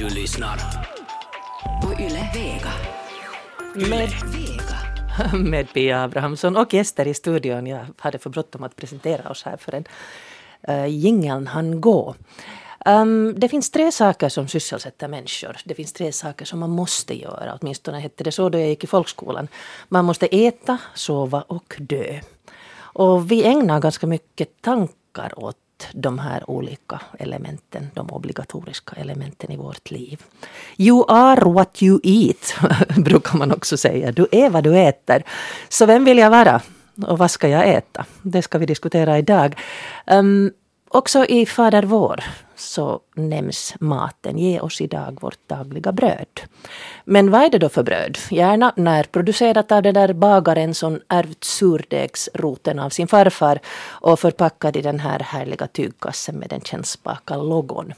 Du lyssnar. På Yle Vega. Med, Vega. med Pia Abrahamsson och gäster i studion. Jag hade för bråttom att presentera oss här för en uh, jingeln han gå. Um, det finns tre saker som sysselsätter människor. Det finns tre saker som man måste göra. Åtminstone hette det så då jag gick i folkskolan. Man måste äta, sova och dö. Och vi ägnar ganska mycket tankar åt de här olika elementen, de obligatoriska elementen i vårt liv. You are what you eat, brukar man också säga. Du är vad du äter. Så vem vill jag vara? Och vad ska jag äta? Det ska vi diskutera idag. Um, också i Fader vår så nämns maten. Ge oss idag vårt dagliga bröd. Men vad är det då för bröd? Gärna närproducerat av den där bagaren som ärvt surdegsroten av sin farfar och förpackad i den här härliga tygkassen med den kännspaka logon.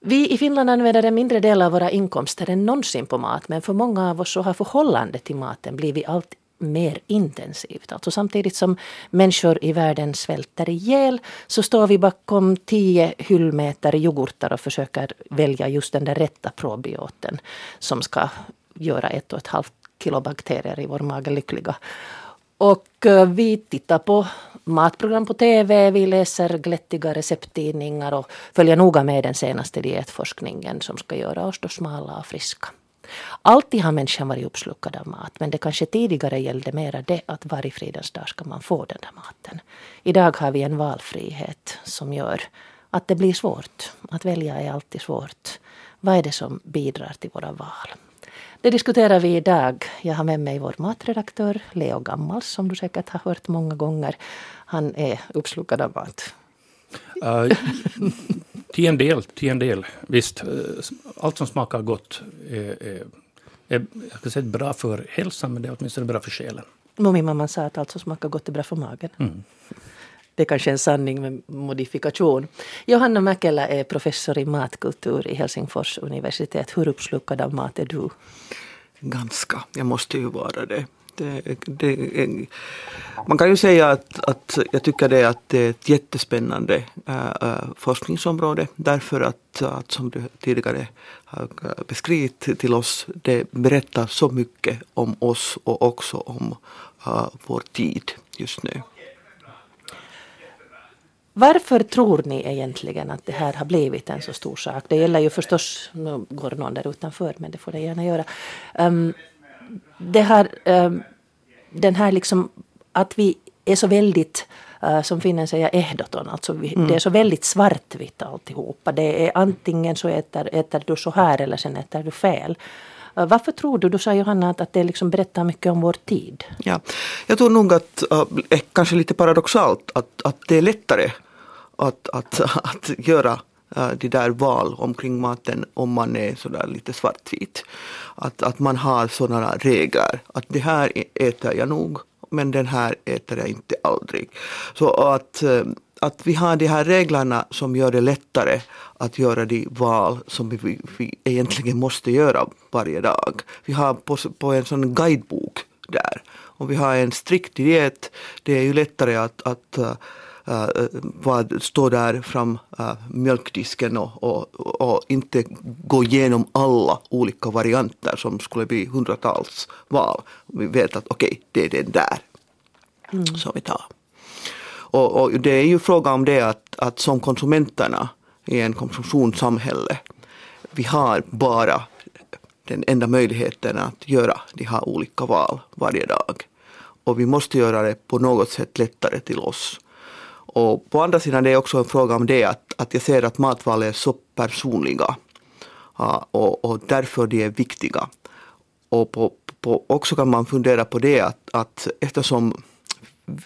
Vi i Finland använder en mindre del av våra inkomster än någonsin på mat men för många av oss så har förhållandet till maten blivit allt mer intensivt. Alltså samtidigt som människor i världen svälter ihjäl så står vi bakom tio hyllmeter yoghurtar och försöker välja just den där rätta probioten som ska göra ett och ett halvt kilo bakterier i vår mage lyckliga. Och eh, vi tittar på matprogram på TV, vi läser glättiga recepttidningar och följer noga med den senaste dietforskningen som ska göra oss då smala och friska. Alltid har människan varit uppslukad av mat men det kanske tidigare gällde mera det att varje fridens dag ska man få den där maten. Idag har vi en valfrihet som gör att det blir svårt. Att välja är alltid svårt. Vad är det som bidrar till våra val? Det diskuterar vi idag. Jag har med mig vår matredaktör Leo Gammals som du säkert har hört många gånger. Han är uppslukad av mat. Uh, till en del, till en del. Visst, uh, allt som smakar gott är, är, är jag ska säga, bra för hälsan, men det är åtminstone bra för själen. Min mamma sa att allt som smakar gott är bra för magen. Mm. Det är kanske en sanning med modifikation. Johanna Mäkelä är professor i matkultur i Helsingfors universitet. Hur uppslukad av mat är du? Ganska. Jag måste ju vara det det, det man kan ju säga att, att jag tycker det att det är ett jättespännande äh, äh, forskningsområde därför att, att som du tidigare har äh, beskrivit till oss, det berättar så mycket om oss och också om äh, vår tid just nu. Varför tror ni egentligen att det här har blivit en så stor sak? Det gäller ju förstås, nu går någon där utanför men det får det gärna göra. Um, det här, um, ehm, den här liksom att vi är så väldigt uh, som finnen säger ehdoton, alltså vi, mm. det är så väldigt svartvitt alltihopa. Det är antingen så äter, äter du så här eller sen äter du fel. Uh, varför tror du, du sa Johanna att, att det liksom berättar mycket om vår tid? Ja, jag tror nog att, uh, kanske lite paradoxalt, att, att det är lättare att, att, att göra Eh, de där val omkring maten om man är sådär lite svartvit. Att, att man har sådana regler att det här äter jag nog men den här äter jag inte aldrig. Så att, eh, att vi har de här reglerna som gör det lättare att göra de val som vi, vi egentligen måste göra varje dag. Vi har på, på en sån guidebok där. Om vi har en strikt diet, det är ju lättare att, att eh, uh, vad står där fram uh, mjölkdisken och, och, och, inte gå igenom alla olika varianter som skulle bli hundratals val. Vi vet att okej, okay, det är den där mm. som vi tar. Och, och, det är ju fråga om det att, att som konsumenterna i en konsumtionssamhälle, vi har bara den enda möjligheten att göra de här olika val varje dag. Och vi måste göra det på något sätt lättare till oss. Och på andra sidan det är också en fråga om det att, att jag ser att matval är så personliga uh, och, och därför de är viktiga. Och på, på, också kan man fundera på det att, att eftersom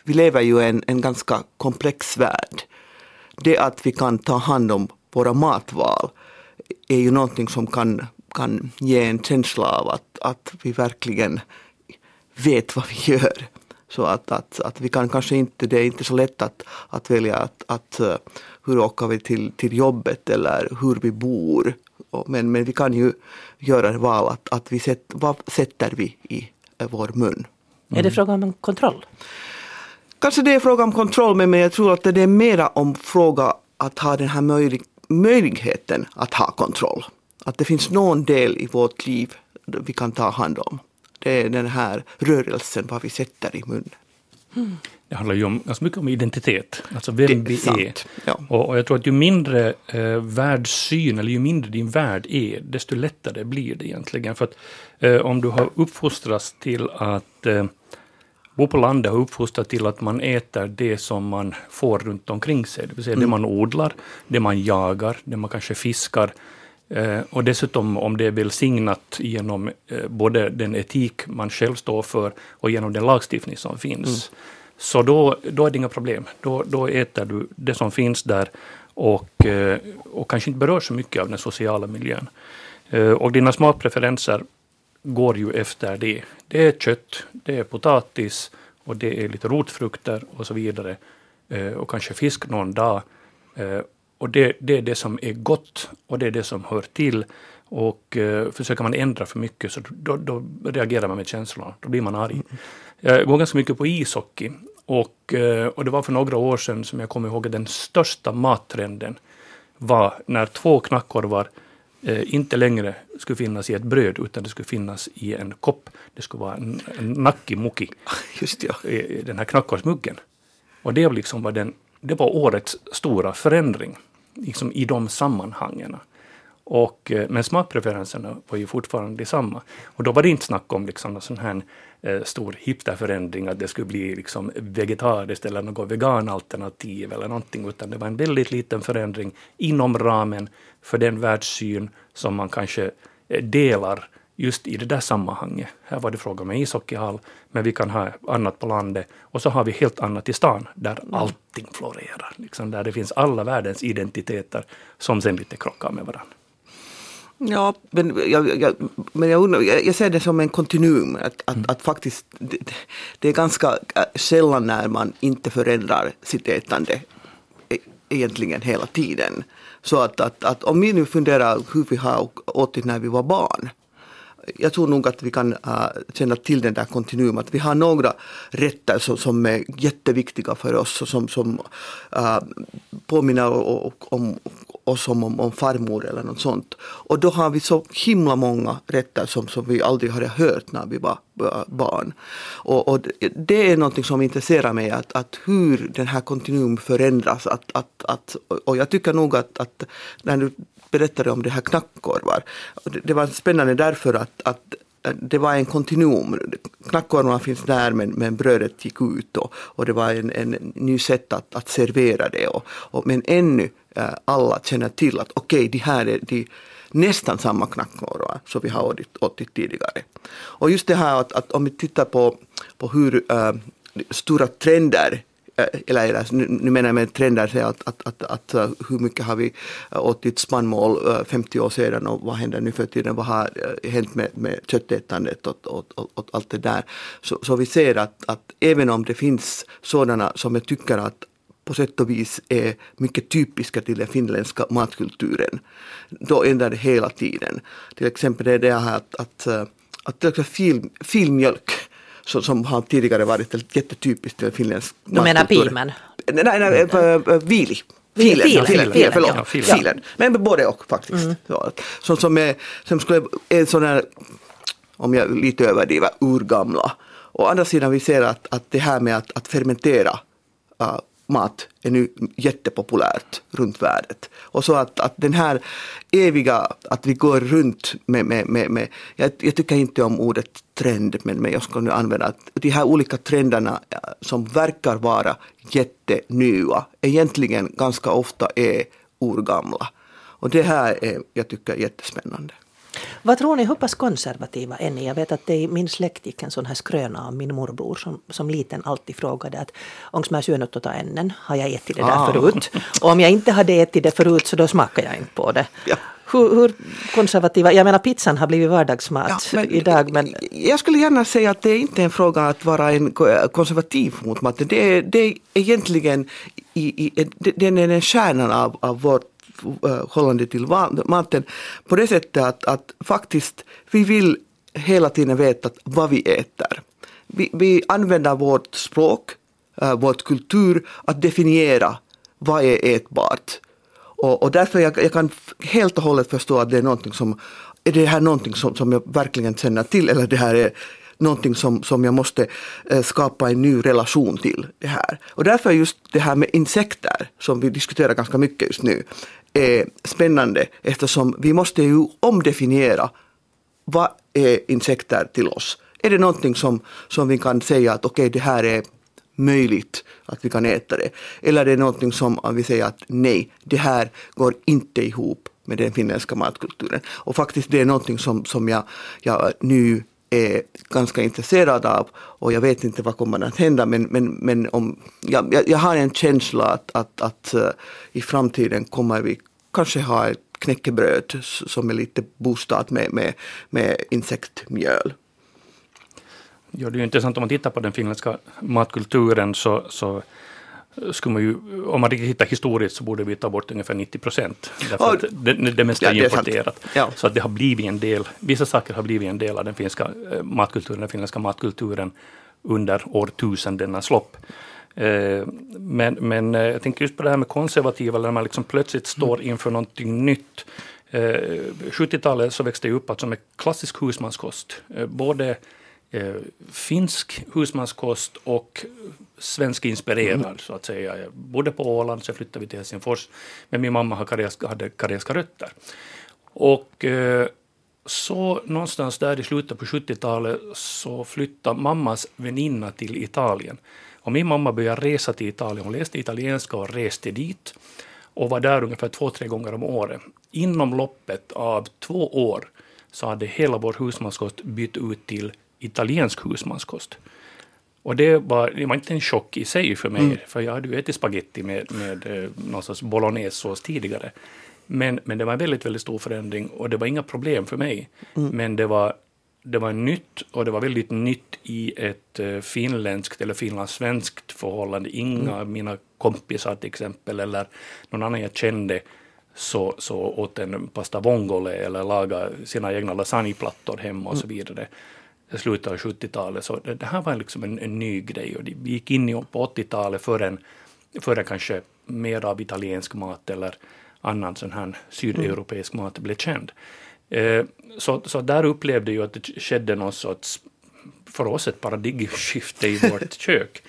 vi lever ju i en, en ganska komplex värld. Det att vi kan ta hand om våra matval är ju någonting som kan, kan ge en känsla av att, att vi verkligen vet vad vi gör. Så att, att, att vi kan kanske inte, det är inte så lätt att, att välja att, att uh, hur åker vi till, till jobbet eller hur vi bor. Men, men vi kan ju göra ett val att, att vi sätt, vad sätter vi i vår mun. Mm. Är det fråga om kontroll? Kanske det är fråga om kontroll men jag tror att det är mera om fråga att ha den här möjlig, möjligheten att ha kontroll. Att det finns någon del i vårt liv vi kan ta hand om. Det är den här rörelsen, vad vi sätter i munnen. Det handlar ju om, ganska mycket om identitet, alltså vem Det är vi sant, är. ja. Och, och jag tror att ju mindre eh, världssyn, eller ju mindre din värld är, desto lättare blir det egentligen. För att eh, om du har uppfostrats till att eh, bo på landet, har uppfostrats till att man äter det som man får runt omkring sig, det vill säga det man odlar, det man jagar, det man kanske fiskar, och dessutom om det är välsignat genom eh, både den etik man själv står för och genom den lagstiftning som finns. Så då, då är det inga problem. Då, då äter du det som finns där och, eh, och kanske inte berör så mycket av den sociala miljön. Eh, och dina smakpreferenser går ju efter det. Det är kött, det är potatis och det är lite rotfrukter och så vidare. Eh, och kanske fisk någon dag. Och det, det är det som är gott och det är det som hör till. Och eh, försöker man ändra för mycket så då, då reagerar man med känslorna. Då blir man arg. Jag går ganska mycket på ishockey. Och, eh, och det var för några år sedan som jag kommer ihåg att den största mattrenden var när två knackkorvar eh, inte längre skulle finnas i ett bröd utan det skulle finnas i en kopp. Det skulle vara en, en nackimukki Just ja. den här knackkorvsmuggen. Och det, liksom var den, det var årets stora förändring liksom i de sammanhangen. Och, eh, men smakpreferenserna var ju fortfarande detsamma. Och då var det inte snack om liksom någon sån här eh, stor hipsterförändring, att det skulle bli liksom vegetariskt eller något veganalternativ eller någonting, utan det var en väldigt liten förändring inom ramen för den världssyn som man kanske eh, delar just i det där sammanhanget. Här var det fråga om en ishockeyhall, men vi kan ha annat på landet. Och så har vi helt annat i stan, där allting florerar. Liksom där det finns alla världens identiteter som sen lite krockar med varandra. Ja, men jag, jag, men jag, undrar, jag, jag ser det som en kontinuum. Att, att, att faktiskt, det, det är ganska äh, sällan när man inte förändrar sitt ätande e- egentligen hela tiden. Så att, att, att om vi nu funderar hur vi har åtit när vi var barn. Jag tror nog att vi kan äh, känna till den där kontinuum. Att vi har några rätter som, som är jätteviktiga för oss och som, som äh, påminner om oss om, om, om farmor eller något sånt. Och då har vi så himla många rätter som, som vi aldrig hade hört när vi var barn. Och, och det- det är något som intresserar mig, att, att hur den här kontinuum förändras. Att, att, att, och jag tycker nog att, att när du berättade om det här knackkorvar, det, var spännande därför att, att det var en kontinuum. Knackkorvarna finns där men, men brödet gick ut och, och det var en, en ny sätt att, att servera det. Och, och, men ännu eh, alla känner till att okej, de här är de nästan samma knackkorvar som vi har åtit, åtit tidigare. Och just det här att, att om vi tittar på, på hur äh, stora trender Eh, eller, eller nu, nu menar jag med trender att, att, att, att äh, hur mycket har vi åtit äh, spannmål 50 äh, år sedan och vad händer nu för tiden, vad har hänt med, med köttätandet och, och, och, och allt det där. Så, så vi ser att, att även om det finns sådana som jag tycker att på sätt och vis är mycket typiska till den finländska matkulturen. Då ändrar det hela tiden. Till exempel är det här att, att, att, att till fil, filmjölk som, som har tidigare varit jättetypiskt till finländsk Du menar matkultur. pimen? Nej, nej, vili. Filen, Filen, filen, filen, förlåt. ja. filen. Filen. Men både och faktiskt. Ja, som, som, är, som skulle är sån här, om jag lite överdriver, urgamla. Å andra sidan vi ser att, att det här med att, att fermentera äh, mat är nu jättepopulärt runt världen. Och så att, att den här eviga, att vi går runt med, med, med, med jag, jag tycker inte om ordet trend, men, men jag ska nu använda att de här olika trenderna eh, som verkar vara jättenya, egentligen ganska ofta är urgamla. Och det här är, jag tycker, jättespännande. Vad tror ni, hur pass konservativa är ni? Jag vet att det i min släkt gick en sån här skröna om min morbror som, som liten alltid frågade att onko mä syönyt tota ennen? Har jag ätit det där Ah. förut? Och om jag inte hade ätit det förut så då smakar jag inte på det. Ja. Hur, hur konservativa, jag menar pizzan har blivit vardagsmat idag men Jag skulle gärna säga att det är inte en fråga att vara en ko- konservativ mot maten. Det är, det är egentligen i, i, den är kärnan av, av vårt Äh, förhållande till maten på det sättet att, att faktiskt vi vill hela tiden veta vad vi äter. Vi, vi använder vårt språk, äh, vår kultur att definiera vad är ätbart. Och, och därför jag, jag kan helt och hållet förstå att det är någonting som, är det här någonting som, som jag verkligen känner till eller det här är någonting som, som jag måste eh, skapa en ny relation till det här. Och därför är just det här med insekter, som vi diskuterar ganska mycket just nu, är spännande eftersom vi måste ju omdefiniera vad är insekter till oss? Är det någonting som, som vi kan säga att okej, det här är möjligt att vi kan äta det? Eller är det någonting som vi säger att nej, det här går inte ihop med den finländska matkulturen? Och faktiskt det är någonting som, som jag, jag nu är ganska intresserad av och jag vet inte vad kommer att hända men, men, men om, jag, jag, jag har en känsla att, att, att uh, i framtiden kommer vi kanske ha ett knäckebröd som är lite boostat med, med, med insektmjöl. Ja, det är ju intressant om man tittar på den finländska matkulturen så, så skulle man ju, om man riktigt tittar historiskt så borde vi ta bort ungefär 90 procent. Därför att det, det mesta ja, är importerat. Ja. Så att det har blivit en del, vissa saker har blivit en del av den finska eh, matkulturen, den finländska matkulturen under årtusendenas lopp. Eh, Men, men eh, jag tänker just på det här med konservativa, när man liksom plötsligt står inför någonting nytt. Eh, 70-talet så växte jag upp alltså med klassisk husmanskost. Både eh, finsk husmanskost och svensk inspirerad så att säga. Jag bodde på Åland, så flyttade vi till Helsingfors. Men min mamma hade karelska rötter. Och eh, så någonstans där i slutet på 70-talet så flyttade mammas väninna till Italien. Och min mamma började resa till Italien. Hon läste italienska och reste dit och var där ungefär två, tre gånger om året. Inom loppet av två år så hade hela vår husmanskost bytt ut till italiensk husmanskost. Och det var, det var inte en chock i sig för mig, för jag hade ju ätit spaghetti med, med eh, någon sorts bolognese tidigare. Men, men det var en väldigt, väldigt stor förändring och det var inga problem för mig. Men det var, det var nytt och det var väldigt nytt i ett eh, finländskt eller finlandssvenskt förhållande. Inga av mina kompisar till exempel eller någon annan jag kände så, så åt en pasta vongole eller laga sina egna lasagneplattor hemma och så vidare. Slutet av 70-talet. Så det, det här var liksom en, en ny grej och vi gick in på 80-talet före, före kanske mer av italiensk mat eller annan sån här sydeuropeisk mat blev känd. Eh, så, så där upplevde jag att det skedde någon sorts, för oss ett paradigmskifte i vårt kök.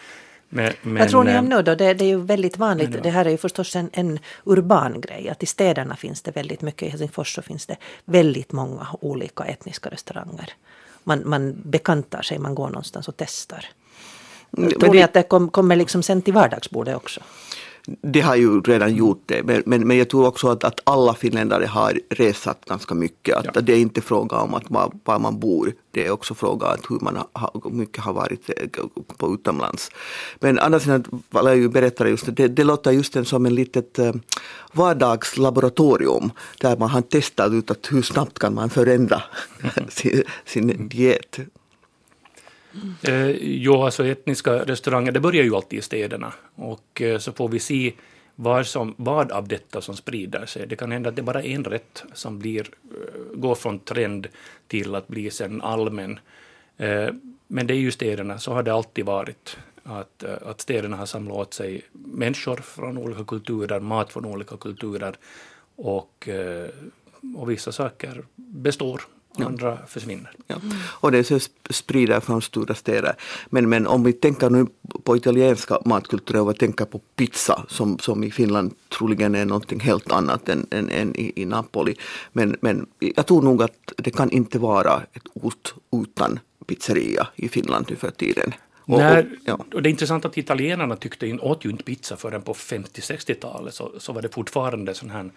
Men, men, Vad tror ni eh, om nu då? Det, det är ju väldigt vanligt. Men, ja. Det här är ju förstås en, en urban grej. Att i städerna finns det väldigt mycket. I Helsingfors så finns det väldigt många olika etniska restauranger. Man, man bekantar sig, man går någonstans och testar. Mm, Tror ni det- att det kom, kommer liksom sen till vardagsbordet också? Det har ju redan gjort det, men, men, men jag tror också att, att alla finländare har resat ganska mycket. Att Ja. Det är inte fråga om att var, var man bor, det är också fråga om hur man hur mycket har varit eh, på utomlands. Men andra sidan, ju berättade just, det, det låter just en, som en litet eh, vardagslaboratorium där man har testat ut att hur snabbt kan man förändra sin, sin diet. Eh, jo, alltså etniska restauranger, det börjar ju alltid i städerna. Och eh, så får vi se vad, som, vad av detta som sprider sig. Det kan hända att det bara är en rätt som blir, eh, går från trend till att bli sen allmän. Eh, men det är ju städerna, så har det alltid varit. Att, eh, att städerna har samlat åt sig människor från olika kulturer, mat från olika kulturer. Och, eh, och vissa saker består, andra försvinner. Ja. Och det sp- sprider från stora städer. Men, men om vi tänker nu på italienska matkulturen och vi tänker på pizza som, som i Finland troligen är någonting helt annat än, än, än i, i Napoli. Men, men jag tror nog att det kan inte vara ett ort utan pizzeria i Finland nu för tiden. Och, När, och, ja. och det är intressant att italienarna tyckte åt ju inte pizza förrän på 50-60-talet så, så var det fortfarande sån här,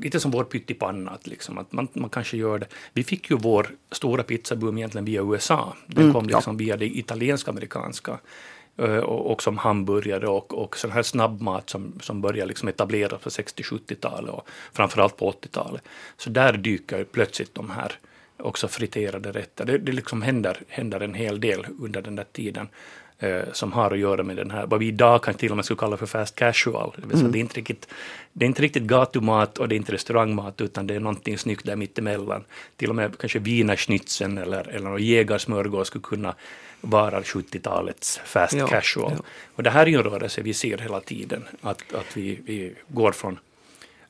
lite som vår pyttipanna, att, liksom, att man, man kanske gör det. Vi fick ju vår stora pizzaboom egentligen via USA. Den Mm, kom ja. liksom via det italienska-amerikanska. eh, Och, och som hamburgare och, och sån här snabbmat som, som började liksom etableras på 60-70-talet och framförallt på 80-talet. Så där dyker plötsligt de här också friterade rätter. Det, det liksom händer, händer en hel del under den där tiden eh, som har att göra med den här, vad vi idag kan till och med skulle kalla för fast casual. Det, säga, det, är inte riktigt, det är inte riktigt gatumat och det är inte restaurangmat utan det är någonting snyggt där mittemellan. Till och med kanske wienerschnitzeln eller, eller någon jägarsmörgås skulle kunna vara 70-talets fast Ja, casual. ja. Och det här är ju en rörelse vi ser hela tiden, att, att vi, vi går från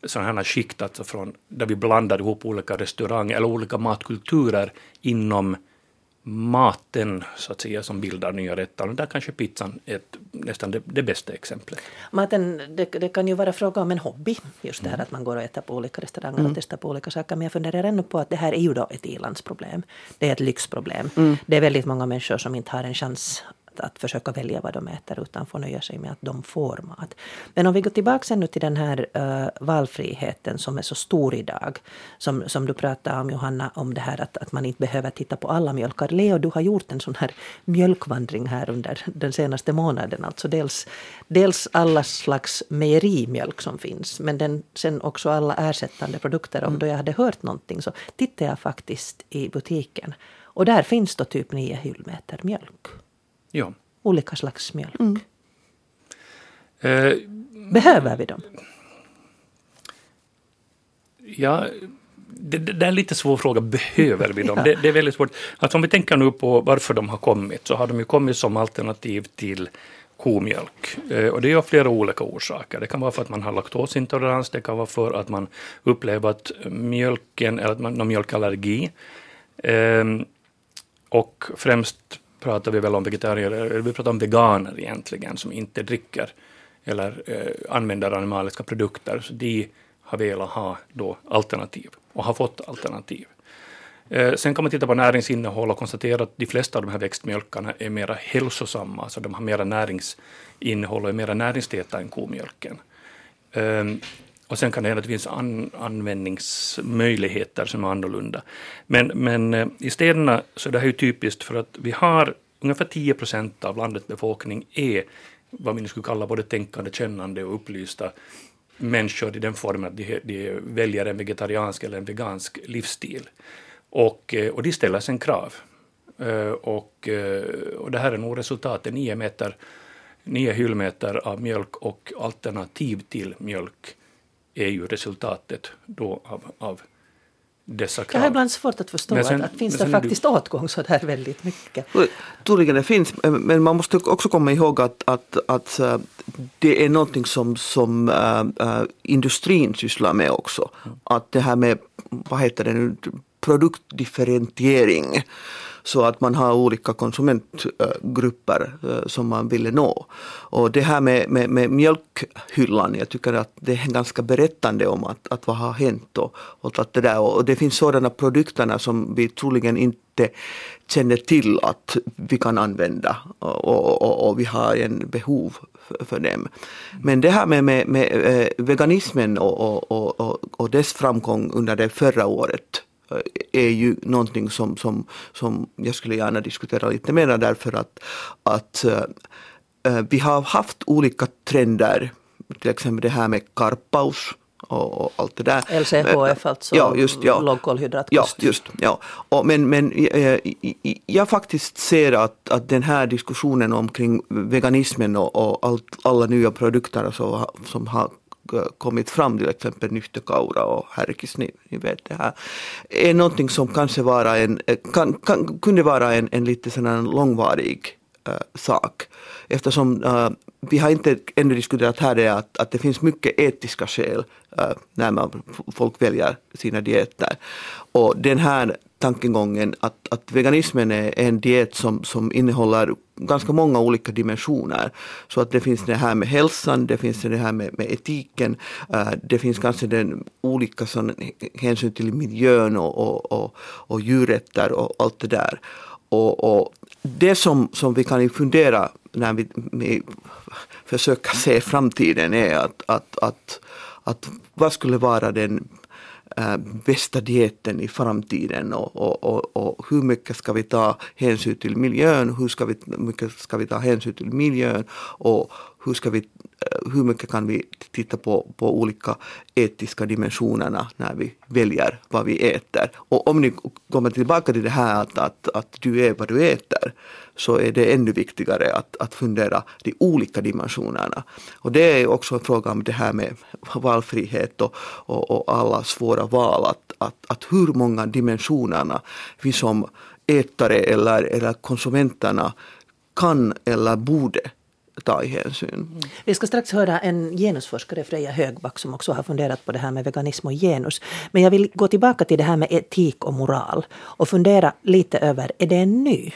sådana här skikt, alltså från, där vi blandar ihop olika restauranger eller olika matkulturer inom maten så att säga som bildar nya rätter. Och där kanske pizzan är ett, nästan det, det bästa exemplet. Maten, det, det, kan ju vara fråga om en hobby, just det här att man går och äter på olika restauranger mm. och testar på olika saker. Men jag funderar ännu på att det här är ju då ett ilandsproblem. Det är ett lyxproblem. Mm. Det är väldigt många människor som inte har en chans att försöka välja vad de äter utan får nöja sig med att de får mat. Men om vi går tillbaka ännu till den här uh, valfriheten som är så stor idag. Som, som du pratade om Johanna, om det här att, att man inte behöver titta på alla mjölkar. Leo, du har gjort en sån här mjölkvandring här under den senaste månaden. Alltså dels, dels alla slags mejerimjölk som finns men den, sen också alla ersättande produkter. Och då jag hade hört någonting så tittade jag faktiskt i butiken. Och där finns då typ nio hyllmeter mjölk. Ja. Olika slags mjölk. Mm. Eh, Behöver vi dem? Ja, det, det, är en lite svår fråga. Behöver vi dem? Det, det, är väldigt svårt. Alltså om vi tänker nu på varför de har kommit, så har de ju kommit som alternativ till komjölk. Eh, och det är av flera olika orsaker. Det kan vara för att man har laktosintolerans, det kan vara för att man upplever att mjölken, eller att man har mjölkallergi. Eh, och främst pratar vi väl om vegetarier, eller vi pratar om veganer egentligen, som inte dricker eller eh, använder animaliska produkter. Så de har velat ha då alternativ och har fått alternativ. Eh, sen kan man titta på näringsinnehåll och konstatera att de flesta av de här växtmjölkarna är mera hälsosamma, alltså de har mera näringsinnehåll och är mera näringstäta än komjölken. Eh, och sen kan det hända att det finns an, användningsmöjligheter som är annorlunda. Men, men eh, i städerna så är det här ju typiskt för att vi har ungefär 10 procent av landets befolkning är vad vi nu skulle kalla både tänkande, kännande och upplysta människor i den formen att de, de väljer en vegetariansk eller en vegansk livsstil. Och, eh, och de ställer sen krav. Eh, och, och det här är nog resultatet, 9 meter, nio hyllmeter av mjölk och alternativ till mjölk är ju resultatet då av, av dessa krav. Jag har ibland svårt att förstå sen, att, att finns det faktiskt du... åtgång så där väldigt mycket. Troligen det finns, men man måste också komma ihåg att, att, att äh, det är någonting som, som äh, industrin sysslar med också. Att det här med, vad heter det nu, produktdifferentiering så att man har olika konsumentgrupper eh, som man ville nå. Och det här med, med, med mjölkhyllan, jag tycker att det är ganska berättande om att, att vad har hänt och, och, att det, där. och det finns sådana produkter som vi troligen inte känner till att vi kan använda och, och, och vi har en behov för, för dem. Men det här med, med, med eh, veganismen och, och, och, och dess framgång under det förra året är ju någonting som, som, som jag skulle gärna diskutera lite mer därför att, att äh, vi har haft olika trender, till exempel det här med karpaus och, och allt det där. LCHF alltså, ja, just, ja. lågkolhydratkost. Ja, just, ja. Och men men jag, jag faktiskt ser att, att den här diskussionen omkring veganismen och, och allt, alla nya produkter så, som har kommit fram, till exempel Nyhtökaura och Härkis, ni, ni, vet det här, är någonting som kanske vara en, kan, kan, kunde vara en, en lite sån långvarig äh, sak. Eftersom äh, vi har inte ännu diskuterat här det att, att det finns mycket etiska skäl äh, när man, folk väljer sina dieter. Och den här tankegången att, att veganismen är en diet som, som innehåller ganska många olika dimensioner. Så att det finns det här med hälsan, det finns det här med, med etiken, uh, det finns kanske den olika sån, hänsyn till miljön och, och, och, och djurrätter och allt det där. Och, och, det som, som vi kan fundera när vi, vi försöker se framtiden är att, att, att, att vad skulle vara den äh, bästa dieten i framtiden och, och, och, och, hur mycket ska vi ta hänsyn till miljön, hur ska vi, mycket ska vi ta hänsyn till miljön? Och hur, ska vi, eh, hur mycket kan vi titta på, på olika etiska dimensionerna när vi väljer vad vi äter. Och om ni kommer tillbaka till det här att, att, att du är vad du äter så är det ännu viktigare att, att fundera de olika dimensionerna. Och det är också en fråga om det här med valfrihet och, och, och alla svåra val. Att, att, att hur många dimensionerna vi som ätare eller, eller konsumenterna kan eller borde ta i hänsyn. Vi ska strax höra en genusforskare, Freja Högback, som också har funderat på det här med veganism och genus. Men jag vill gå tillbaka till det här med etik och moral och fundera lite över, är det en ny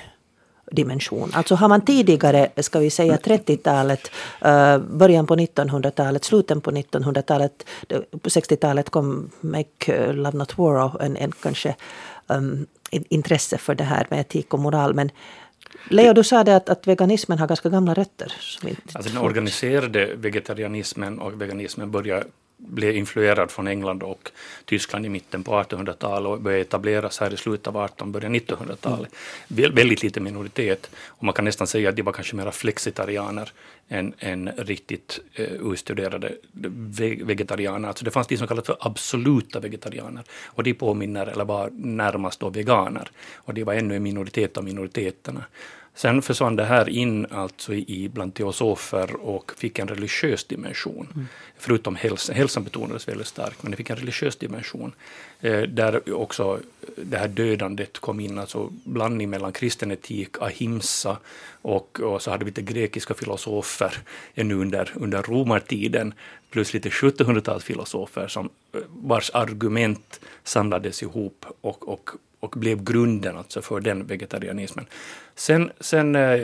dimension. Alltså har man tidigare, ska vi säga 30-talet, eh, början på 1900-talet, slutet på 1900-talet, på 60-talet kom Make eh, Love Not War och en, en kanske um, intresse för det här med etik och moral. Men Leo, du sa det att, att veganismen har ganska gamla rötter. Alltså den organiserade vegetarianismen och veganismen börjar blev influerad från England och Tyskland i mitten på 1800-talet och började etableras här i slutet av 1800 början 1900-talet. Mm. Väldigt liten minoritet och man kan nästan säga att de var kanske mera flexitarianer än, än riktigt eh, utstuderade vegetarianer. Alltså det fanns de som kallades för absoluta vegetarianer och de påminner, eller var närmast då veganer. Och de var ännu en minoritet av minoriteterna. Sen försvann det här in alltså i bland teosofer och fick en religiös dimension. Mm. Förutom hälsan, hälsan betonades väldigt starkt, men det fick en religiös dimension. Eh, där också det här dödandet kom in, alltså blandning mellan kristen etik, ahimsa och, och så hade vi lite grekiska filosofer ännu under, under romartiden, plus lite 1700-talsfilosofer som eh, vars argument samlades ihop och, och och blev grunden alltså för den vegetarianismen. Sen, sen eh,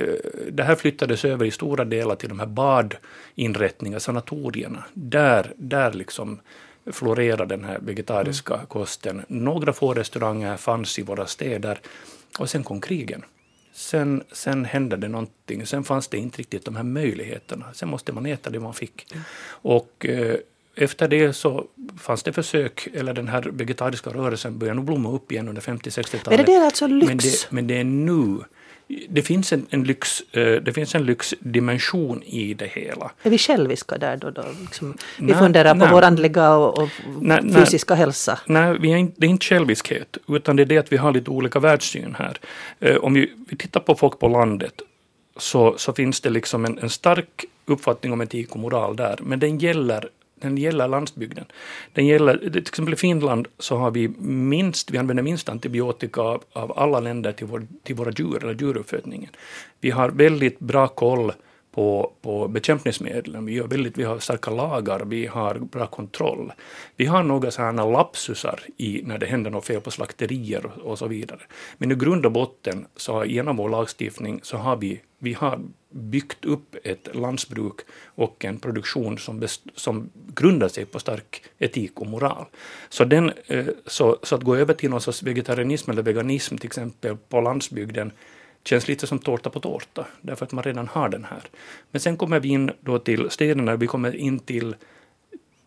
det här flyttades över i stora delar till de här badinrättningarna, sanatorierna. Där, där liksom florerar den här vegetariska mm. kosten. Några få restauranger fanns i våra städer och sen kom krigen. Sen, sen hände det någonting. Sen fanns det inte riktigt de här möjligheterna. Sen måste man äta det man fick. Mm. Och eh, efter det så fanns det försök, eller den här vegetariska rörelsen började nog blomma upp igen under 50-60-talet. Men det är alltså lyx? Men det, men det är nu. Det finns en, en, lyx, eh, det finns en lyxdimension i det hela. Är vi själviska där då? då? Liksom, vi nej, funderar på nej. vår andliga och, och nej, fysiska hälsa. Nej, vi är inte, det är inte själviskhet, utan det är det att vi har lite olika världssyn här. Eh, om vi, vi tittar på folk på landet så, så finns det liksom en, en stark uppfattning om etik och moral där, men den gäller den gäller landsbygden. Den gäller, till exempel i Finland så har vi minst, vi använder minst antibiotika av, av alla länder till, vår, till våra djur, eller djuruppfödningen. Vi har väldigt bra koll på, på bekämpningsmedlen. Vi, gör väldigt, vi har starka lagar, vi har bra kontroll. Vi har några sådana lapsusar i, när det händer något fel på slakterier och, och så vidare. Men i grund och botten, så genom vår lagstiftning, så har vi, vi har byggt upp ett landsbruk och en produktion som, best, som grundar sig på stark etik och moral. Så, den, eh, så, så att gå över till någon sorts vegetarianism eller veganism till exempel på landsbygden känns lite som tårta på tårta, därför att man redan har den här. Men sen kommer vi in då till städerna, vi kommer in till,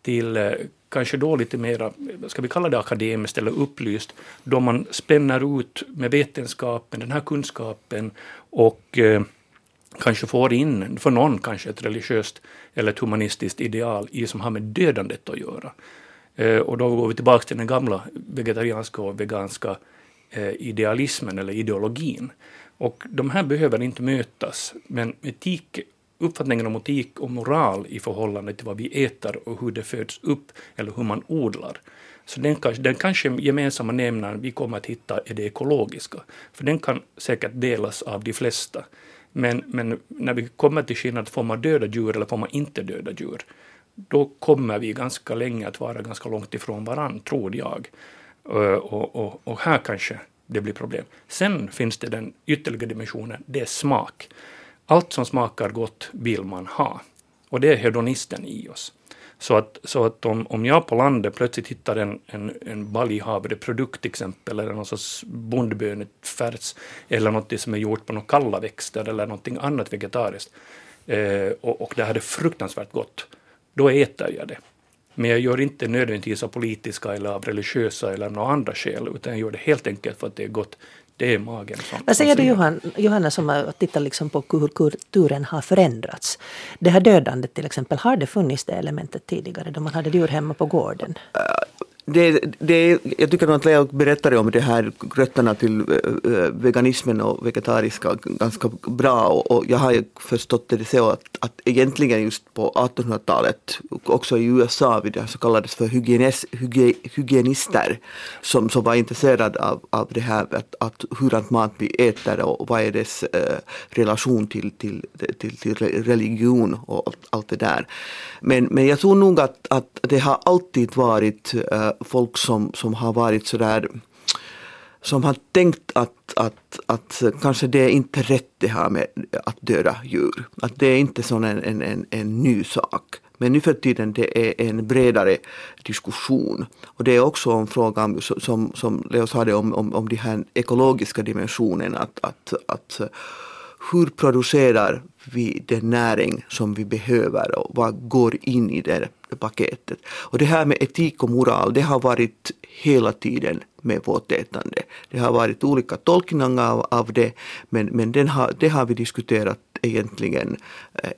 till eh, kanske då lite mera, ska vi kalla det akademiskt eller upplyst, då man spänner ut med vetenskapen, den här kunskapen och eh, kanske får in, för någon kanske ett religiöst eller ett humanistiskt ideal i som har med dödandet att göra. Eh, och då går vi tillbaka till den gamla vegetarianska och veganska eh, idealismen eller ideologin. Och de här behöver inte mötas, men etik, uppfattningen om etik och moral i förhållande till vad vi äter och hur det föds upp eller hur man odlar. Så den, kanske, den kanske gemensamma nämnaren vi kommer att hitta är det ekologiska, för den kan säkert delas av de flesta. Men, men när vi kommer till skillnad, får man döda djur eller får man inte döda djur? Då kommer vi ganska länge att vara ganska långt ifrån varandra, tror jag. Eh, och, och, och här kanske det blir problem. Sen finns det den ytterligare dimensionen, det är smak. Allt som smakar gott vill man ha. Och det är hedonisten i oss. Så att, så att om, om jag på landet plötsligt hittar en, en, en baljhavreprodukt till exempel, eller någon sorts bondbönefärs, eller något som är gjort på några kalla växter eller någonting annat vegetariskt, eh, och, och det här är fruktansvärt gott, då äter jag det. Men jag gör inte nödvändigtvis av politiska eller av religiösa eller några andra skäl, utan jag gör det helt enkelt för att det är gott. Det är magen som... Vad säger du Johan, Johanna som har tittat liksom på hur kulturen har förändrats? Det här dödandet till exempel, har det funnits det elementet tidigare då man hade djur hemma på gården? Det, det, jag tycker att Leo berättade om det här rötterna till eh, eh, veganismen och vegetariska ganska bra och, och jag har ju förstått det så att, att egentligen just på 1800-talet, också i USA, vid det så kallades för hygienis, hygie, hygienister som, som var intresserade av, av det här att, att hurdant mat vi äter och vad är dess eh, relation till, till, till, till religion och allt det där. Men, men jag tror nog att, att det har alltid varit eh, folk som, som har varit sådär som har tänkt att, att, att kanske det är inte rätt det här med att döda djur. Att det är inte sån en, en, en, en ny sak. Men nu för tiden det är en bredare diskussion. Och det är också en fråga som, som Leo sa om, om, om de här ekologiska dimensionen. Att, att, att hur producerar vi den näring som vi behöver och vad går in i det paketet. Och det här med etik och moral, det har varit hela tiden med vårt ätande. Det har varit olika tolkningar av, av det, men, men den har, det har vi diskuterat egentligen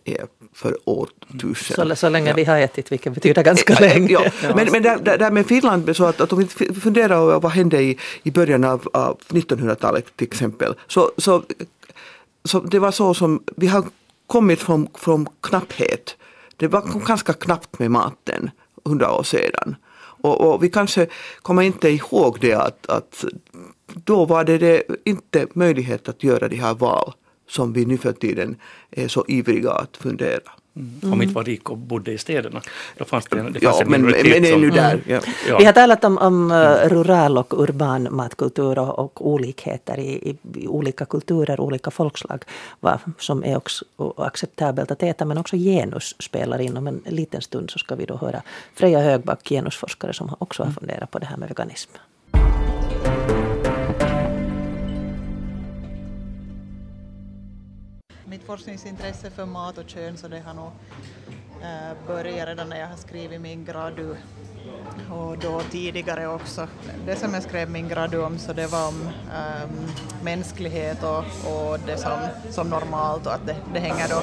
eh, för årtusenden. Så, så länge ja. vi har ätit, vilket betyder ganska länge. Ja, men, men där, där med Finland, så att, att om vi funderar över vad hände i, i början av, av 1900-talet till exempel, så, så, så det var så som vi har kommit från, från knapphet. Det var ganska knappt med maten hundra år sedan. Och, och, vi kanske kommer inte ihåg det att, att då var det, det inte möjlighet att göra de här val som vi nu för tiden är så ivriga att fundera. Mm. Om inte var rik och bodde i städerna. Då fanns det, det fanns ja, en men, men är nu där. Mm. Ja. Vi har talat om, om mm. rural och urban matkultur och, och olikheter i, i, i, olika kulturer, olika folkslag. Vad som är också acceptabelt att äta, men också genus spelar in. Om en liten stund så ska vi då höra Freja Högback, genusforskare, som också har mm. funderat på det här med veganism. Mitt forskningsintresse för mat och kön så det har nog eh, börjat redan när jag har skrivit min gradu och då tidigare också. Det som jag skrev min gradu om så det var om um, mänsklighet och, och det som, som normalt och att det, det hänger då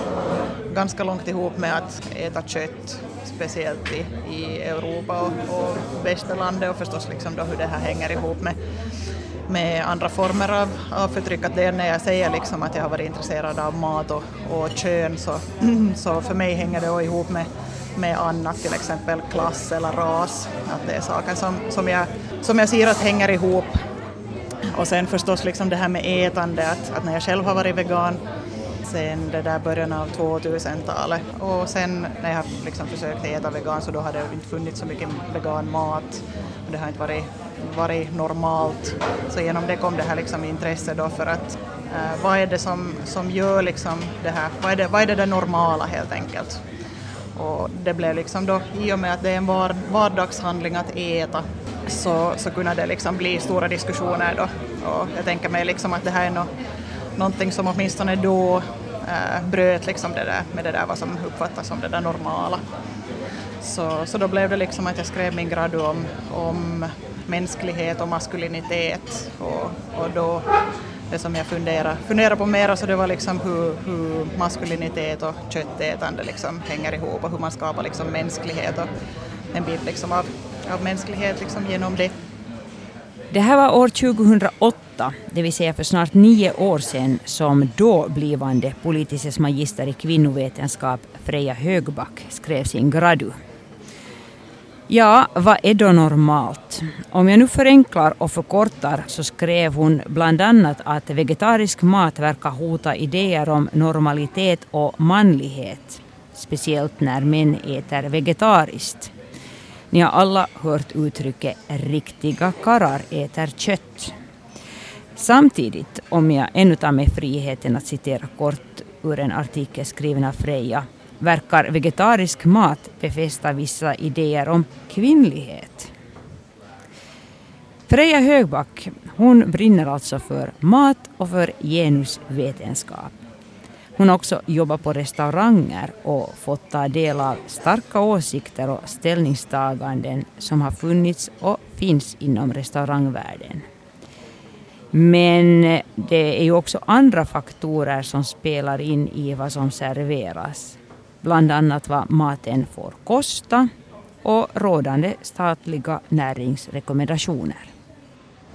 ganska långt ihop med att äta kött, speciellt i, i Europa och, och västerlandet och förstås liksom då hur det här hänger ihop med med andra former av, av förtryck. Att det är när jag säger liksom att jag har varit intresserad av mat och, och kön så, så för mig hänger det ihop med, med annat, till exempel klass eller ras. Att det är saker som, som, jag, som jag ser att hänger ihop. Och sen förstås liksom det här med ätande, att, att när jag själv har varit vegan sen det där början av 2000-talet. Och sen när jag liksom försökte äta vegan så då har det inte funnits så mycket vegan mat. Det har inte varit, varit normalt. Så genom det kom det här liksom intresset då för att eh, vad är det som, som gör liksom det här, vad är det, vad är det där normala helt enkelt. Och det blev liksom då, i och med att det är en var, vardagshandling att äta, så, så kunde det liksom bli stora diskussioner då. Och jag tänker mig liksom att det här är något någonting som åtminstone då äh, bröt liksom det där med det där vad som uppfattas som det där normala. Så, så då blev det liksom att jag skrev min grad om, om mänsklighet och maskulinitet och, och då det som jag funderade, funderar på mera så det var liksom hur, hur maskulinitet och köttätande liksom hänger ihop och hur man skapar liksom mänsklighet och en bild liksom av, av mänsklighet liksom genom det. Det här var år 2008, det vill säga för snart nio år sedan, som då blivande politisk magister i kvinnovetenskap Freja Högback skrev sin gradu. Ja, vad är då normalt? Om jag nu förenklar och förkortar så skrev hon bland annat att vegetarisk mat verkar hota idéer om normalitet och manlighet, speciellt när män äter vegetariskt. Ni har alla hört uttrycket ”riktiga karlar äter kött”. Samtidigt, om jag ännu tar mig friheten att citera kort ur en artikel skriven av Freja, verkar vegetarisk mat befästa vissa idéer om kvinnlighet. Freja Högback hon brinner alltså för mat och för genusvetenskap. Hon har också jobbat på restauranger och fått ta del av starka åsikter och ställningstaganden som har funnits och finns inom restaurangvärlden. Men eh, det är ju också andra faktorer som spelar in i vad som serveras. Bland annat vad maten får kosta och rådande statliga näringsrekommendationer.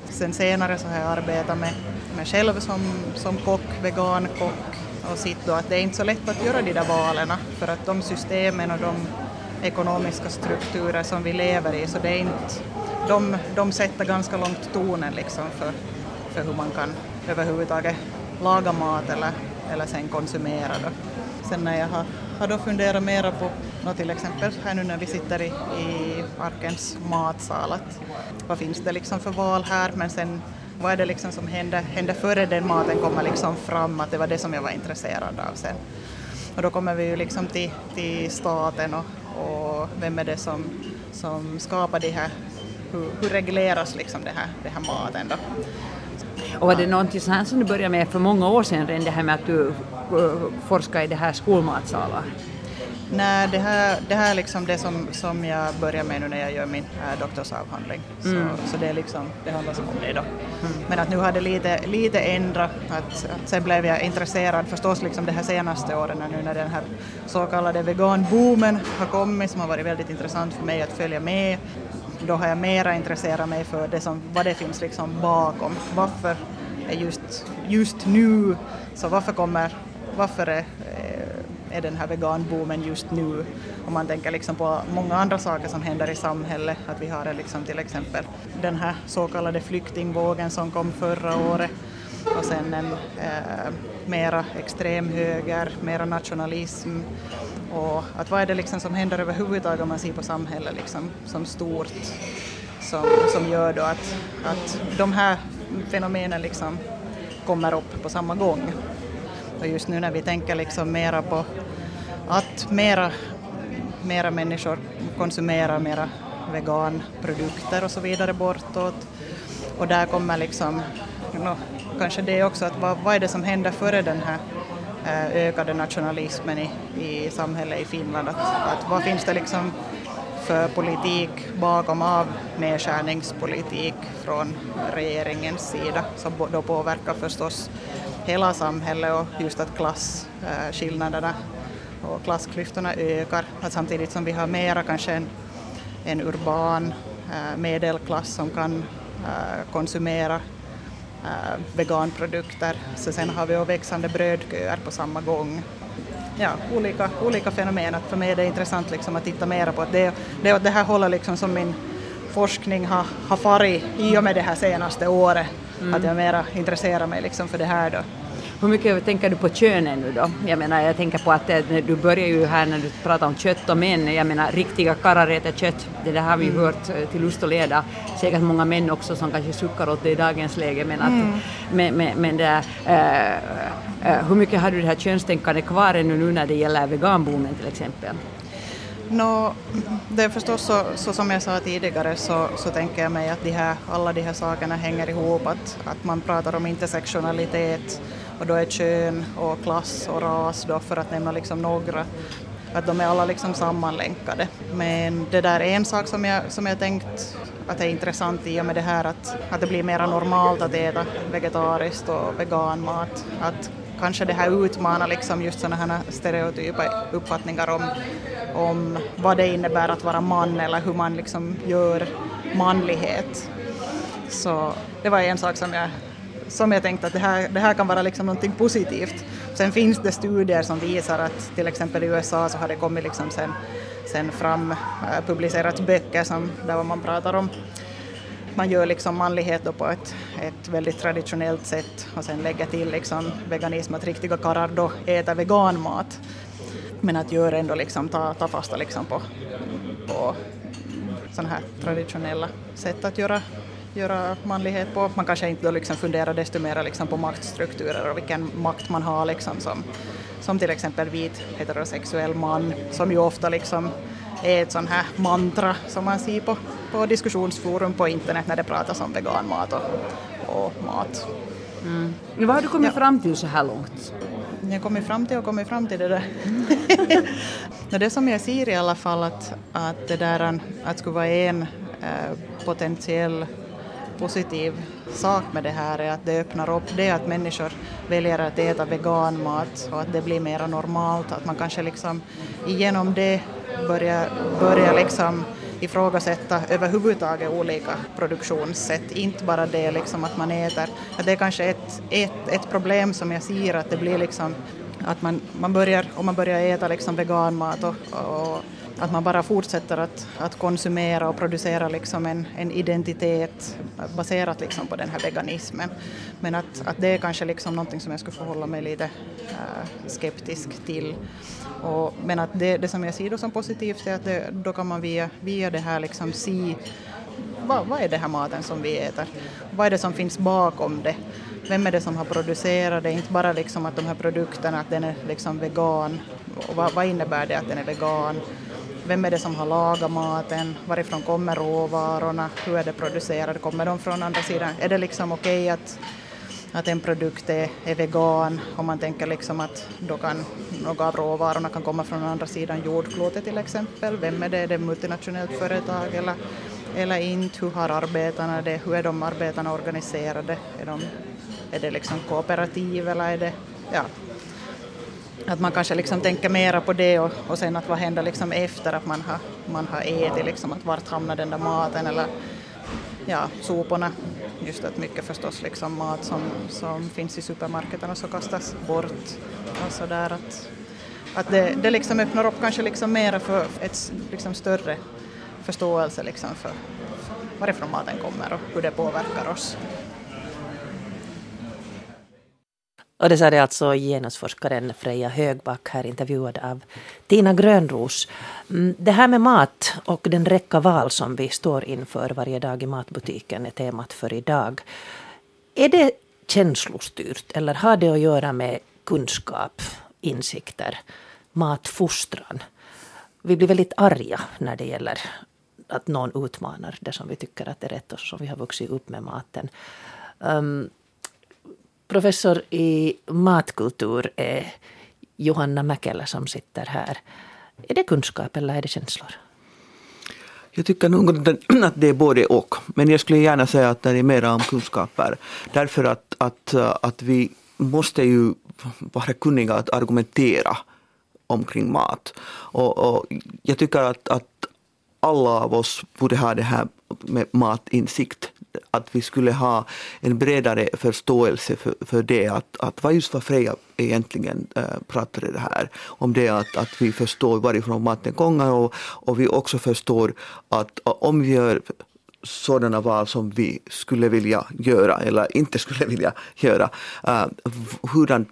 Sen senare så har jag arbetat med mig själv som, som kock, vegankock och sitt då att det är inte så lätt att göra de där valen för att de systemen och de ekonomiska strukturer som vi lever i så det är inte, de, de sätter ganska långt tonen liksom för, för hur man kan överhuvudtaget laga mat eller, eller sen konsumera. Då. Sen när jag har, har då funderat mera på no, till exempel här nu när vi sitter i, i Arkens matsal, att vad finns det liksom för val här men sen vad är det liksom som händer, händer före den maten kommer liksom fram, att det var det som jag var intresserad av sen. Och då kommer vi ju liksom till, till staten och, och vem är det som, som skapar det här, hur, hur regleras liksom det här, det här maten då. Och var det någonting sånt som du började med för många år sedan, redan det här med att du äh, äh, forskade i det här skolmatsalar? Nej, det här, det här är liksom det som, som jag börjar med nu när jag gör min äh, doktorsavhandling. Mm. Så, så det, är liksom, det handlar som om det då. Mm. Men att nu har det lite, lite ändrat. Att, att sen blev jag intresserad förstås liksom det här senaste åren nu när den här så kallade veganboomen har kommit som har varit väldigt intressant för mig att följa med. Då har jag mera intresserat mig för det som, vad det finns liksom bakom. Varför är just, just nu, så varför kommer, varför är är den här veganboomen just nu. Om man tänker liksom på många andra saker som händer i samhället, att vi har liksom till exempel den här så kallade flyktingvågen som kom förra året och sen en eh, mera extremhöger, mera nationalism och att vad är det liksom som händer överhuvudtaget om man ser på samhället liksom som stort som, som gör då att, att de här fenomenen liksom kommer upp på samma gång. Och just nu när vi tänker liksom mera på att mera, mera människor konsumerar mera veganprodukter och så vidare bortåt. Och där kommer liksom, no, kanske det också, att vad, vad är det som händer före den här eh, ökade nationalismen i, i samhället i Finland? Att, att vad finns det liksom för politik bakom av nedskärningspolitik från regeringens sida som då påverkar förstås hela samhället och just att klasskillnaderna eh, och klassklyftorna ökar. Att samtidigt som vi har mera kanske en, en urban äh, medelklass som kan äh, konsumera äh, veganprodukter så sen har vi också växande brödköer på samma gång. Ja, olika, olika fenomen. Att för mig är det intressant liksom att titta mera på att det, det, det här håller liksom som min forskning har, har farit i och med det här senaste året. Mm. Att jag mera intresserar mig liksom för det här då. Hur mycket tänker du på könen nu då? Jag menar, jag tänker på att eh, du börjar ju här när du pratar om kött och män, jag menar riktiga karlar äter kött, det där har vi mm. hört eh, till lust och leda. Säkert många män också som kanske suckar åt det i dagens läge, men, att, mm. men, men, men det, äh, äh, hur mycket har du det här könstänkandet kvar ännu nu när det gäller veganboomen till exempel? No, det är förstås så, så, som jag sa tidigare så, så tänker jag mig att de här, alla de här sakerna hänger ihop, att, att man pratar om intersektionalitet och då är kön och klass och ras då för att nämna liksom några att de är alla liksom sammanlänkade. Men det där är en sak som jag, som jag tänkt att är intressant i och med det här att, att det blir mer normalt att äta vegetariskt och veganmat. Att kanske det här utmanar liksom just sådana här stereotypa uppfattningar om, om vad det innebär att vara man eller hur man liksom gör manlighet. Så det var en sak som jag som jag tänkte att det här, det här kan vara liksom någonting positivt. Sen finns det studier som visar att till exempel i USA så har det kommit liksom sen, sen fram äh, publicerats böcker som, där man pratar om man gör liksom manlighet då på ett, ett väldigt traditionellt sätt och sen lägger till liksom veganism, att riktiga karlar då äter veganmat. Men att göra ändå liksom ta, ta fasta liksom på, på sådana här traditionella sätt att göra göra manlighet på. Man kanske inte då liksom funderar desto mer liksom på maktstrukturer och vilken makt man har liksom som, som till exempel vit heterosexuell man som ju ofta liksom är ett sånt här mantra som man ser på, på diskussionsforum på internet när det pratas om veganmat och, och mat. Mm. Vad har du kommit ja. fram till så här långt? Jag har kommit fram till och kommit fram till det där. det som jag ser i alla fall att, att det där att skulle vara en äh, potentiell positiv sak med det här är att det öppnar upp det att människor väljer att äta veganmat och att det blir mer normalt, att man kanske liksom genom det börjar, börjar liksom ifrågasätta överhuvudtaget olika produktionssätt, inte bara det liksom att man äter. Att det är kanske ett, ett, ett problem som jag ser att det blir liksom att man, man börjar, om man börjar äta liksom veganmat och, och att man bara fortsätter att, att konsumera och producera liksom en, en identitet baserat liksom på den här veganismen. Men att, att det är kanske liksom någonting som jag skulle förhålla mig lite äh, skeptisk till. Och, men att det, det som jag ser då som positivt är att det, då kan man via, via det här liksom se vad, vad är det här maten som vi äter? Vad är det som finns bakom det? Vem är det som har producerat det? Inte bara liksom att de här produkterna, att den är liksom vegan. Och vad, vad innebär det att den är vegan? Vem är det som har lagat maten? Varifrån kommer råvarorna? Hur är det producerat? Kommer de från andra sidan? Är det liksom okej okay att, att en produkt är, är vegan om man tänker liksom att då kan några av råvarorna kan komma från andra sidan jordklotet till exempel? Vem är det? Är det multinationellt företag eller, eller inte? Hur har arbetarna det? Hur är de arbetarna organiserade? Är, de, är det liksom kooperativ eller är det ja, att man kanske liksom tänker mera på det och, och sen att vad händer liksom efter att man har, man har ätit, liksom att vart hamnar den där maten eller ja, soporna. Just att mycket förstås liksom mat som, som finns i supermarketerna så kastas bort och så där att, att det, det liksom öppnar upp kanske liksom mera för ett liksom större förståelse liksom för varifrån maten kommer och hur det påverkar oss. Och det sa det alltså genusforskaren Freja Högback här intervjuad av Tina Grönros. Mm, det här med mat och den räcka val som vi står inför varje dag i matbutiken är temat för idag. Är det känslostyrt eller har det att göra med kunskap, insikter, matfostran? Vi blir väldigt arga när det gäller att någon utmanar det som vi tycker att är rätt och som vi har vuxit upp med maten. Um, Professor i matkultur är Johanna Mäkelä som sitter här. Är det kunskap eller är det känslor? Jag tycker nog att det är både och. Men jag skulle gärna säga att det är mer om kunskaper. Därför att, att, att vi måste ju vara kunniga att argumentera omkring mat. Och, och jag tycker att, att alla av oss borde ha det här med matinsikt att vi skulle ha en bredare förståelse för, för det, att, att vad just vad Freja egentligen eh, äh, pratade det här. Om det att, att vi förstår varifrån maten kommer och, och vi också förstår att om vi gör sådana val som vi skulle vilja göra eller inte skulle vilja göra, eh, äh, hurdant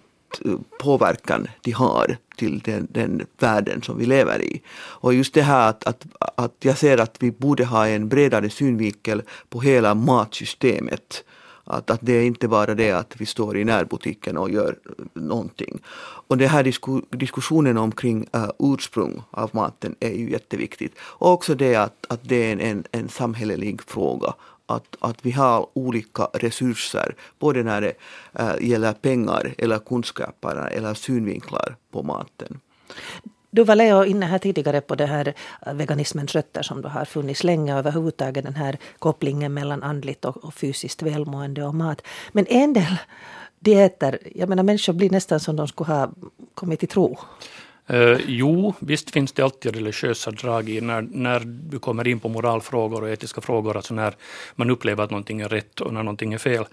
påverkan de har till den, den världen som vi lever i. Och just det här att, att, att jag ser att vi borde ha en bredare synvinkel på hela matsystemet. Att, att det är inte bara det att vi står i närbutiken och gör någonting. Och den här disku, diskussionen omkring uh, ursprung av maten är ju jätteviktigt. Och också det att, att det är en, en, en samhällelig fråga att, att vi har olika resurser, både när det äh, gäller pengar eller kunskaper eller synvinklar på maten. Du var Leo inne här tidigare på det här eh, veganismens rötter som då har funnits länge och överhuvudtaget den här kopplingen mellan andligt och, och fysiskt välmående och mat. Men en del dieter, jag menar människor blir nästan som de skulle ha kommit till tro. Uh, jo, visst finns det alltid religiösa drag i när, när du kommer in på moralfrågor och etiska frågor, alltså när man upplever att någonting är rätt och när någonting är fel.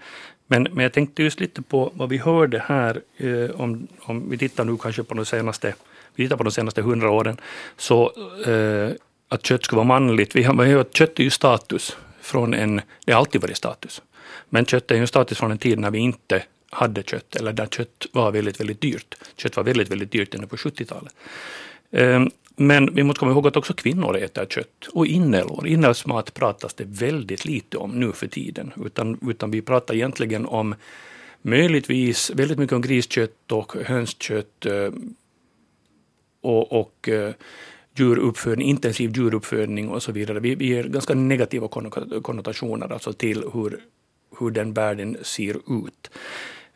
Men, men jag tänkte just lite på vad vi hörde här, uh, om, om vi tittar nu kanske på de senaste, vi tittar på de senaste hundra åren, så uh, att kött skulle vara manligt, vi har, vi har kött är ju status från en, det har alltid varit status. Men kött är ju en status från en tid när vi inte hade kött, eller där kött var väldigt, väldigt dyrt. Kött var väldigt, väldigt dyrt ännu på 70-talet. Ehm, men vi måste komma ihåg att också kvinnor äter kött och inälvor. Inälvsmat pratas det väldigt lite om nu för tiden, utan, utan vi pratar egentligen om möjligtvis väldigt mycket om griskött och hönskött eh, och, och eh, djuruppfödning, intensiv djuruppfödning och så vidare. Vi, vi ger ganska negativa konnotationer alltså till hur, hur den världen ser ut.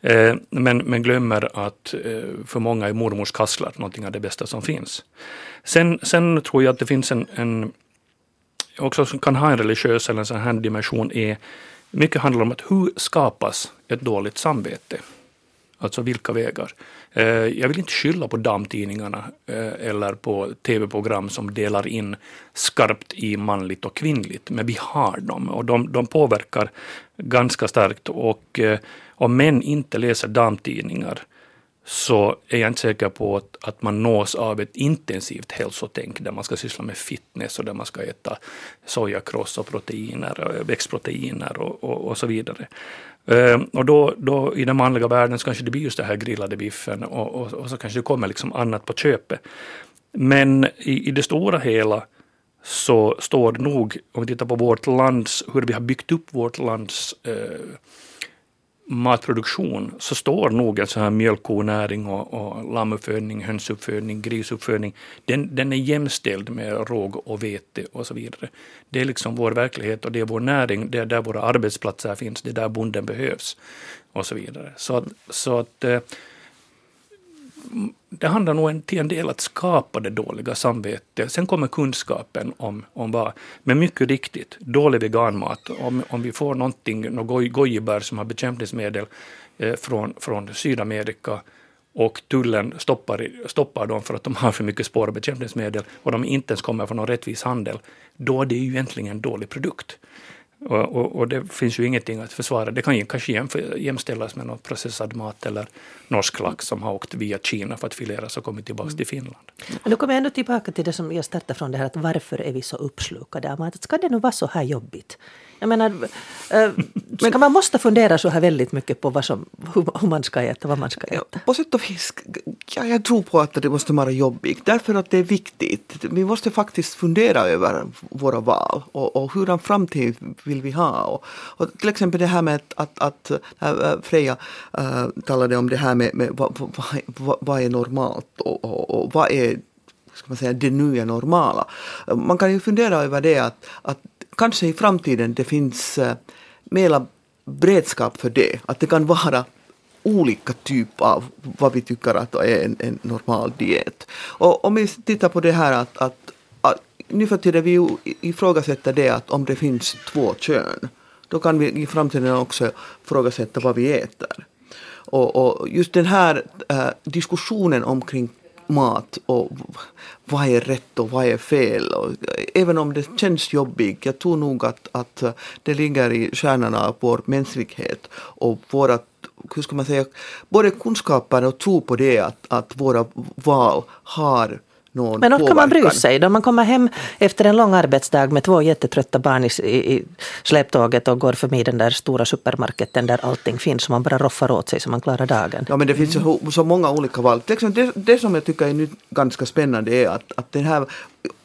Eh, men, men glömmer att eh, för många är mormors kassler någonting av det bästa som finns. Sen, sen tror jag att det finns en, en också som kan ha en religiös eller en sån här dimension är mycket handlar om att hur skapas ett dåligt samvete? Alltså vilka vägar? Eh, jag vill inte skylla på damtidningarna eller på tv-program som delar in skarpt i manligt och kvinnligt, men vi har dem och de, de påverkar ganska starkt. Och eh, om män inte läser damtidningar så är jag inte säker på att, att man nås av ett intensivt hälsotänk där man ska syssla med fitness och där man ska äta sojakross och proteiner, växtproteiner och, och, och så vidare. Ehm, och då, då i den manliga världen så kanske det blir just det här grillade biffen och, och, och, så kanske det kommer liksom annat på köpet. Men i, i det stora hela så står det nog, om vi tittar på vårt lands, hur vi har byggt upp vårt lands eh, matproduktion så står nog en sån här mjölkkonäring och, och lammuppfödning, hönsuppfödning, grisuppfödning, den, den är jämställd med råg och vete och så vidare. Det är liksom vår verklighet och det är vår näring, det är där våra arbetsplatser finns, det är där bonden behövs och så vidare. Så så att eh, det handlar nog till en del att skapa det dåliga samvetet. Sen kommer kunskapen om, om vad. Men mycket riktigt, dålig veganmat. Om, om vi får någonting, något gojibär som har bekämpningsmedel eh, från, från Sydamerika och tullen stoppar, stoppar dem för att de har för mycket spår och bekämpningsmedel och de inte ens kommer från någon rättvis handel, då är det ju egentligen en dålig produkt. Och, och, och, det finns ju ingenting att försvara. Det kan ju kanske jämställas med någon processad mat eller norsk lax som har åkt via Kina för att fileras och kommit tillbaka till Finland. Men då kommer jag ändå tillbaka till det som jag startade från det här att varför är vi så uppslukade av mat? Ska det nu vara så här jobbigt? Jag menar, äh, ska man måste fundera så här väldigt mycket på vad som, hur, man ska äta, vad man ska äta? Ja, på sätt och vis, ja, jag tror på att det måste vara jobbigt därför att det är viktigt. Vi måste faktiskt fundera över våra val och, och hurdan framtid vill vi ha? Och, och till exempel det här med att, att, att äh, Freja äh, talade om det här med, med vad, vad, vad, vad är normalt och, och, och vad är ska man säga, det nya normala. Man kan ju fundera över det att, att kanske i framtiden det finns eh, mera beredskap för det. Att det kan vara olika typ av vad vi tycker att är en, en normal diet. Och om vi tittar på det här att, att, att nu för tiden vi ifrågasätter det att om det finns två kön, då kan vi i framtiden också ifrågasätta vad vi äter. Och, och just den här äh, diskussionen omkring mat och vad är rätt och vad är fel. Och även om det känns jobbigt, jag tror nog att, att det ligger i stjärnorna av vår mänsklighet och våra hur ska man säga, både kunskapen och tro på det att, att våra val har någon Men då kan man bry sig då man kommer hem efter en lång arbetsdag med två jättetrötta barn i, i släptåget och går förbi den där stora supermarketen där allting finns och man bara roffar åt sig så man klarar dagen. Ja men det finns så, så många olika val. Det, det som jag tycker är nu ganska spännande är att, att den här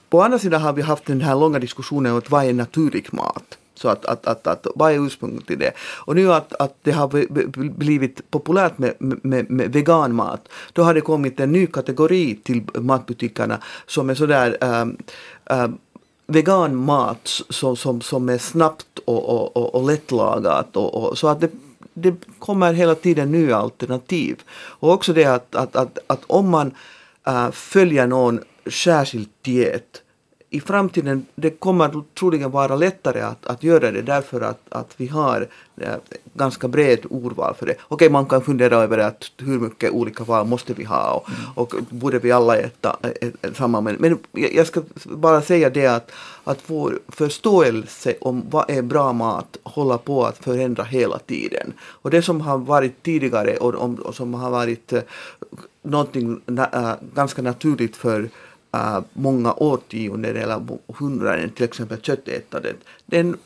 på andra sidan har vi haft den här långa diskussionen om vad är naturlig mat. Så att, att, att, att vad är ursprunget till det? Och nu att, att det har blivit populärt med, med, med veganmat, då har det kommit en ny kategori till matbutikerna som är sådär ähm, ähm, veganmat som, som, som är snabbt och, och, och, och lättlagat. Och, och, så att det, det kommer hela tiden nya alternativ. Och också det att, att, att, att om man äh, följer någon särskild diet i framtiden det kommer troligen vara lättare att, att göra det därför att, att vi har eh, ganska bred urval för det. Okej, man kan fundera över att hur mycket olika val måste vi ha och, mm. och borde vi alla äta samma. Men, men jag ska bara säga det att, att vår förståelse om vad är bra mat håller på att förändra hela tiden. Och det som har varit tidigare och, och som har varit äh, någonting äh, ganska naturligt för äh, många årtionden eller hundraden, till exempel köttätandet, den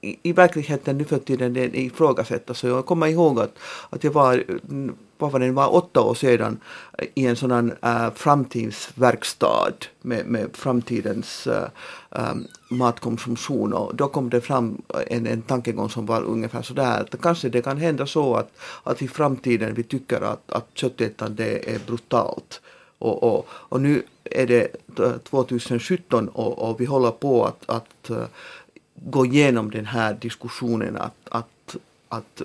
i, i verkligheten nu för tiden den ifrågasätts. Så jag kommer ihåg att, att jag var, mm, vad var det, var åtta år sedan äh, i en sådan äh, framtidsverkstad med, med framtidens äh, äh, matkonsumtion och då kom det fram äh, en, en tankegång som var ungefär sådär att kanske det kan hända så att, att i framtiden vi tycker att, att köttätande är brutalt och, och, och nu är det eh, 2017 och, och vi håller på att, att eh, gå igenom den här diskussionen att, att, att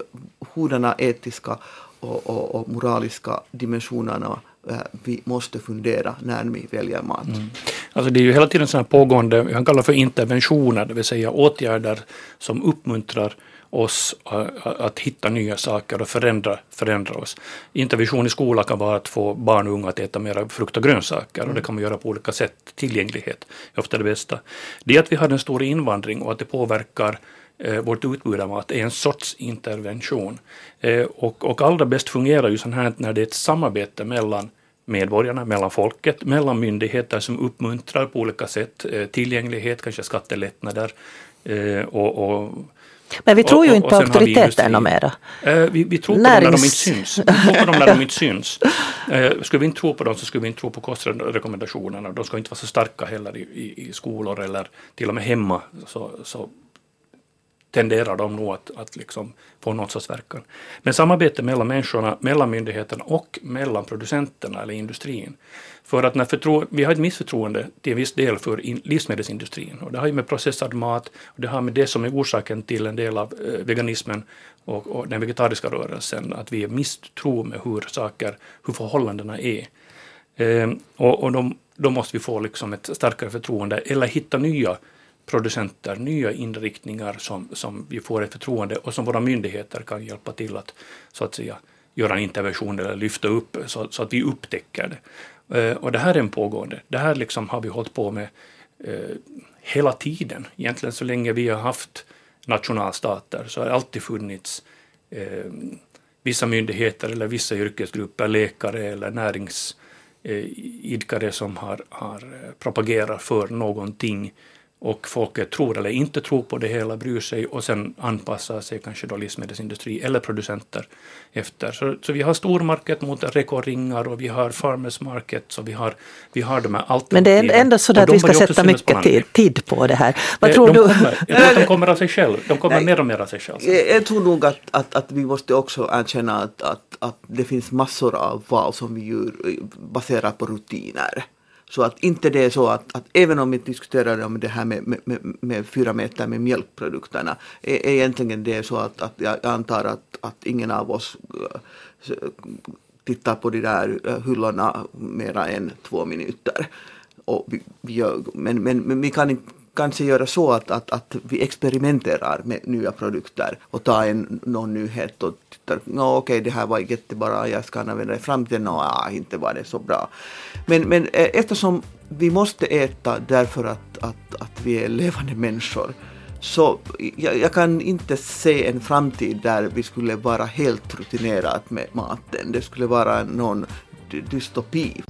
hurdana etiska och, och, och moraliska dimensionerna Äh, vi måste fundera när vi väljer mat. Mm. Alltså det är ju hela tiden sådana pågående, vi kan kalla för interventioner, det vill säga åtgärder som uppmuntrar oss äh, att hitta nya saker och förändra, förändra oss. Intervention i skolan kan vara att få barn och unga att äta mer frukt och grönsaker och det kan man göra på olika sätt. Tillgänglighet är ofta det bästa. Det är att vi har en stor invandring och att det påverkar vårt utbud av mat är en sorts intervention. Eh, och, och allra bäst fungerar ju sånt här när det är ett samarbete mellan medborgarna, mellan folket, mellan myndigheter som uppmuntrar på olika sätt eh, tillgänglighet, kanske skattelättnader eh, och, och Men vi tror ju inte på auktoriteterna mera. Eh, vi, vi tror på dem när de inte syns. Vi tror på dem när de inte syns. Eh, skulle vi inte tro på dem så skulle vi inte tro på kostrekommendationerna. De ska inte vara så starka heller i, i, i skolor eller till och med hemma. Så, så tenderar de nog att, att liksom få någon sorts verkan. Men samarbete mellan människorna, mellan myndigheterna och mellan producenterna eller industrin. För att när förtro- vi har ett missförtroende till en viss del för in, livsmedelsindustrin. Och det har ju med processad mat och det har med det som är orsaken till en del av eh, veganismen och, och den vegetariska rörelsen. Att vi är misstro med hur saker, hur förhållandena är. Eh, och och de, då måste vi få liksom ett starkare förtroende eller hitta nya producenter, nya inriktningar som, som vi får ett förtroende och som våra myndigheter kan hjälpa till att så att säga göra en intervention eller lyfta upp så, så att vi upptäcker det. Eh, och det här är en pågående, det här liksom har vi hållit på med eh, hela tiden. Egentligen så länge vi har haft nationalstater så har det alltid funnits eh, vissa myndigheter eller vissa yrkesgrupper, läkare eller näringsidkare eh, som har, har eh, propagerat för någonting och folket tror eller inte tror på det hela, bryr sig och sen anpassar sig kanske då livsmedelsindustri eller producenter efter. Så, så vi har stormarket mot rekoringar och vi har farmers market så vi har, vi har de här Men alternativen. det är ändå så Och att vi ska sätta mycket tid, tid på det här. Vad Eh, tror de du? Kommer, jag tror att de kommer av sig själv. De kommer mer och mer av sig själv. Jag, jag tror nog att, att, att vi måste också erkänna att, att, att det finns massor av val som vi gör eh, baserat på rutiner. Så att inte det är så att, att även om vi diskuterar om det här med, med, med, med fyra meter med mjölkprodukterna, är, är egentligen det så att, att jag antar att, att ingen av oss eh, tittar på de där eh, hyllorna mera än två minuter. Och vi, vi gör, men, men, men vi kan inte kanske göra så att, att, att vi experimenterar med nya produkter och tar en, någon nyhet och tittar, no, okej det här var jättebra, jag ska använda det i framtiden, no, ah, inte var det så bra. Men, men eh, eftersom vi måste äta därför att, att, att vi är levande människor så jag, jag kan inte se en framtid där vi skulle vara helt rutinerat med maten. Det skulle vara någon dystopi.